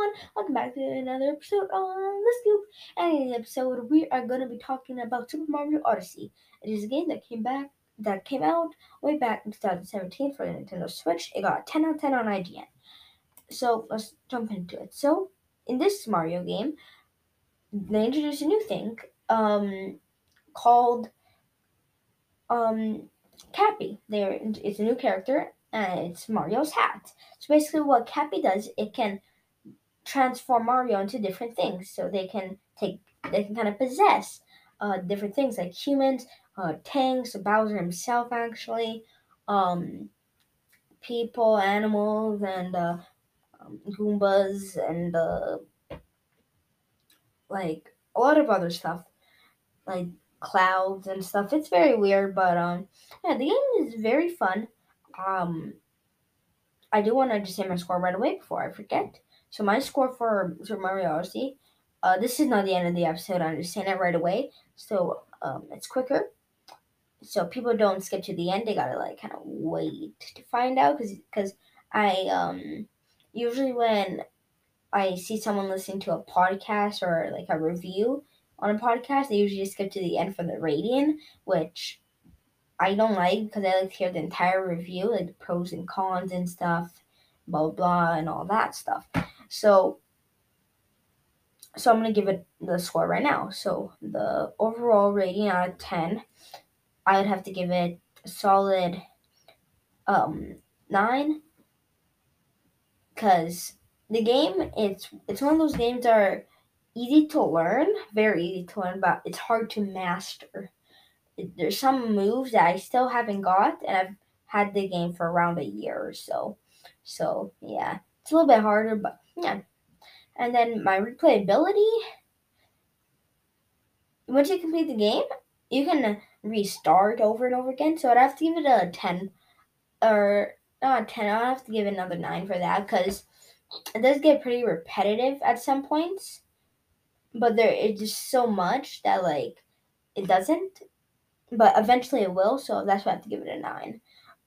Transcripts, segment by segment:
everyone, welcome back to another episode on The Scoop. And in this episode, we are going to be talking about Super Mario Odyssey. It is a game that came back, that came out way back in 2017 for the Nintendo Switch. It got 10 out of 10 on IGN. So let's jump into it. So in this Mario game, they introduced a new thing um, called um, Cappy. There, it's a new character, and it's Mario's hat. So basically, what Cappy does, it can transform Mario into different things. So they can take, they can kind of possess uh, different things like humans, uh, tanks, Bowser himself, actually, um, people, animals, and uh, um, Goombas, and uh, like a lot of other stuff, like clouds and stuff. It's very weird, but um, yeah, the game is very fun. Um, I do want to just say my score right away before I forget. So my score for Super Mario Odyssey. Uh, this is not the end of the episode. Just saying it right away, so um, it's quicker. So people don't skip to the end. They gotta like kind of wait to find out because because I um usually when I see someone listening to a podcast or like a review on a podcast, they usually skip to the end for the rating, which I don't like because I like to hear the entire review, like pros and cons and stuff, blah, blah and all that stuff. So so I'm gonna give it the score right now. So the overall rating out of ten, I would have to give it a solid um nine. Cause the game it's it's one of those games that are easy to learn, very easy to learn, but it's hard to master. There's some moves that I still haven't got, and I've had the game for around a year or so. So yeah, it's a little bit harder, but yeah. And then my replayability. Once you complete the game, you can restart over and over again. So I'd have to give it a ten, or not a ten. I'd have to give it another nine for that because it does get pretty repetitive at some points. But there is just so much that like it doesn't. But eventually it will. So that's why I have to give it a nine.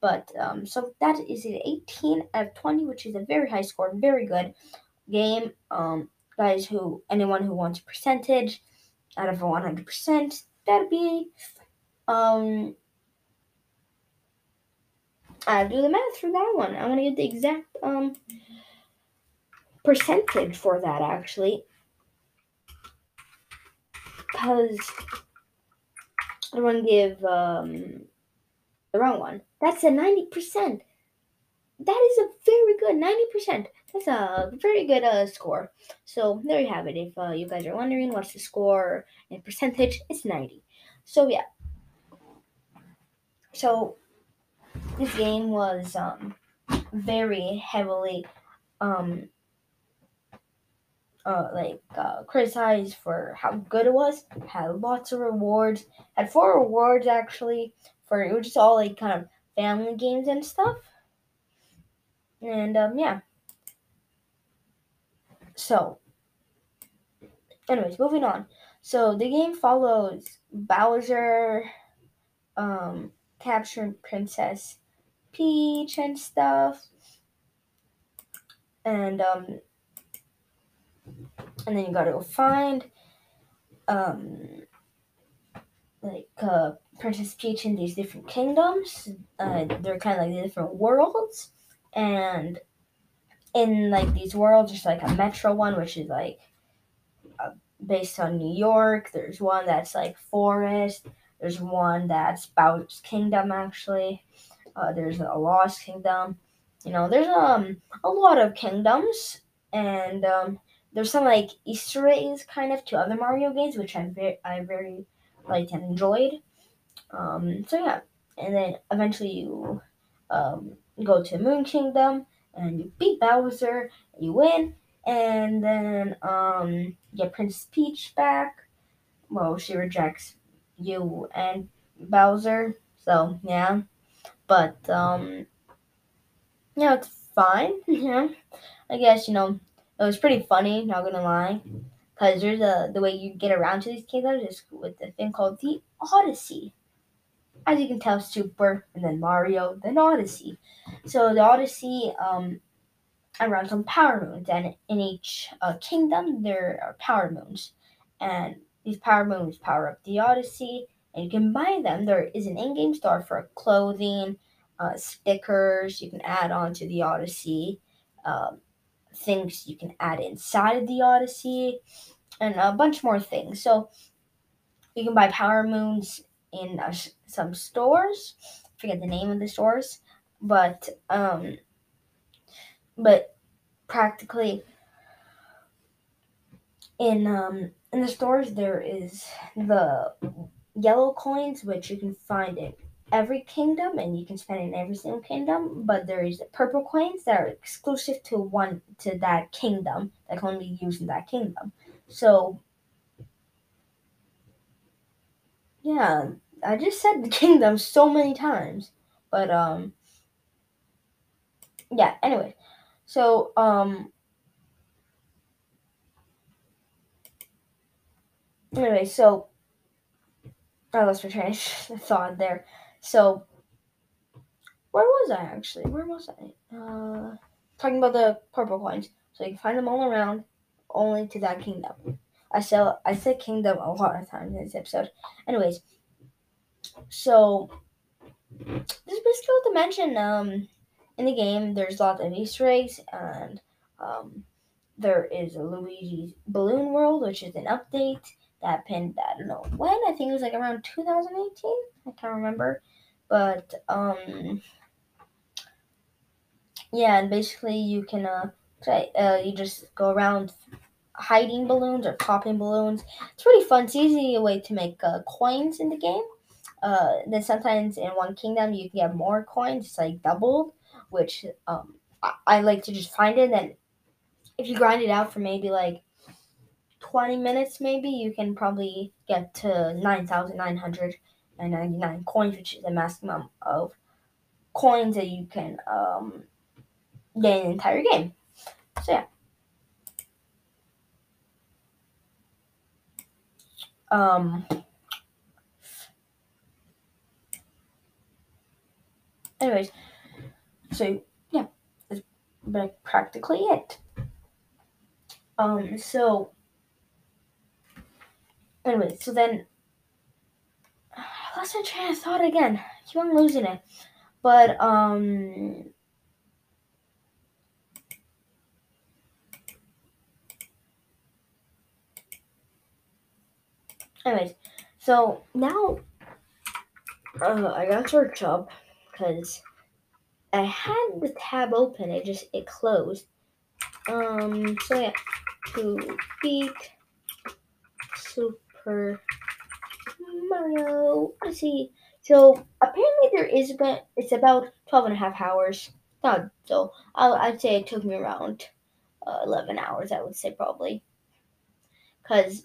But um, so that is an 18 out of 20, which is a very high score, very good game. Um, guys who anyone who wants a percentage out of a 100%, that'd be um I do the math for that one. I want to get the exact um percentage for that actually. Cuz I want to give um the wrong one. That's a 90%. That is a very good 90%. That's a very good uh, score. So there you have it. If uh, you guys are wondering what's the score in percentage, it's 90. So yeah. So this game was um, very heavily um, uh, like uh, criticized for how good it was. Had lots of rewards. Had four rewards actually for it was just all like kind of family games and stuff. And um, yeah. So, anyways, moving on. So the game follows Bowser, um, capturing Princess Peach and stuff, and um, and then you gotta go find, um, like uh, Princess Peach in these different kingdoms. Uh, they're kind of like different worlds, and in like these worlds, there's like a metro one, which is like uh, based on New York. There's one that's like forest. There's one that's Bowser's Kingdom, actually. Uh, there's a Lost Kingdom. You know, there's um a lot of kingdoms, and um, there's some like Easter eggs kind of to other Mario games, which I very I very liked and enjoyed. Um, so yeah, and then eventually you um, go to Moon Kingdom and you beat Bowser, you win, and then um, get Princess Peach back. Well, she rejects you and Bowser, so yeah, but um, yeah, it's fine. Yeah, I guess you know it was pretty funny. Not gonna lie, because there's a the way you get around to these kingdoms is with the thing called the Odyssey as you can tell, Super, and then Mario, then Odyssey. So the Odyssey, um, around some power moons, and in each uh, kingdom there are power moons, and these power moons power up the Odyssey, and you can buy them. There is an in-game store for clothing, uh, stickers you can add on to the Odyssey, um, things you can add inside of the Odyssey, and a bunch more things. So you can buy power moons in some stores. I forget the name of the stores, but um, but practically in um in the stores there is the yellow coins which you can find in every kingdom and you can spend in every single kingdom but there is the purple coins that are exclusive to one to that kingdom that can only be used in that kingdom so yeah i just said the kingdom so many times but um yeah anyway so um anyway so I lost my train of thought there. So, where was I actually? Where was I? Uh, talking about the purple coins. So you can find them all around, only to that kingdom. I said I said kingdom a lot of times in this episode. Anyways, so this is basically what to mention. Um, in the game, there's lots of Easter eggs, and um, there is a Luigi's Balloon World, which is an update that pinned I don't know when. I think it was like around 2018. I can't remember, but um, yeah, and basically you can uh, try, uh you just go around hiding balloons or popping balloons. It's really fun. It's easy way to make uh, coins in the game. Uh, then sometimes in one kingdom you can get more coins. It's like doubled, which um, I, I like to just find it. And if you grind it out for maybe like 20 minutes, maybe, you can probably get to 9,999 coins, which is the maximum of coins that you can um, get in the entire game. So, yeah. Um, anyways, so yeah, that's practically it. Um, so Anyway, so then I lost my train of thought again. I keep on losing it. But um Anyways, so now uh, I got to search up because I had the tab open. It just it closed. Um. So yeah, to beat super Mario see. So apparently there is about it's about 12 and a half hours. Not so I'll, I'd say it took me around uh, 11 hours. I would say probably because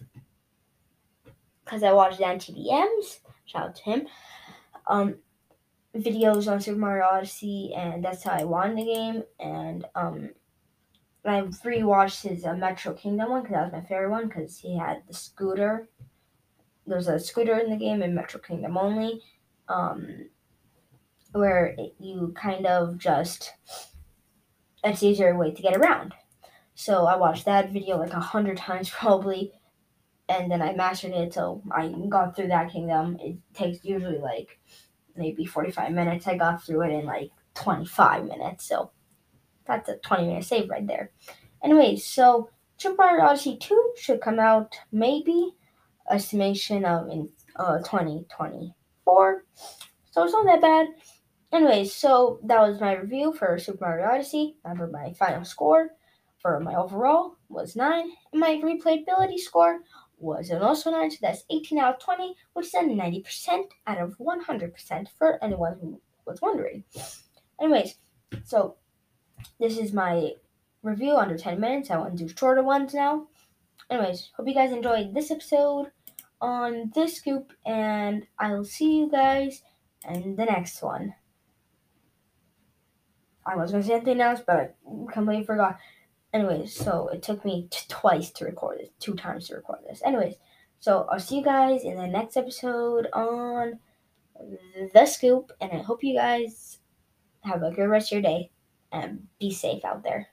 because I watched DanTDM's shout out to him um videos on Super Mario Odyssey and that's how I won the game and um I rewatched his uh, Metro Kingdom one because that was my favorite one because he had the scooter there's a scooter in the game in Metro Kingdom only, um, where it, you kind of just it's easier way to get around. So I watched that video like a hundred times probably, and then I mastered it. So I got through that kingdom. It takes usually like maybe forty five minutes. I got through it in like twenty five minutes. So that's a twenty minute save right there. Anyways, so Super Mario Odyssey 2 should come out maybe estimation of in uh, 2024. So it's not that bad. Anyways, so that was my review for Super Mario Odyssey. Remember, my final score for my overall was 9, and my replayability score was an also 9, so that's 18 out of 20, which is a 90% out of 100% for anyone who was wondering. Anyways, so this is my review under 10 minutes. I want to do shorter ones now. Anyways, hope you guys enjoyed this episode on this scoop, and I'll see you guys in the next one. I was gonna say something else, but I completely forgot. Anyways, so it took me t- twice to record this, two times to record this. Anyways, so I'll see you guys in the next episode on the scoop, and I hope you guys have a good rest of your day and be safe out there.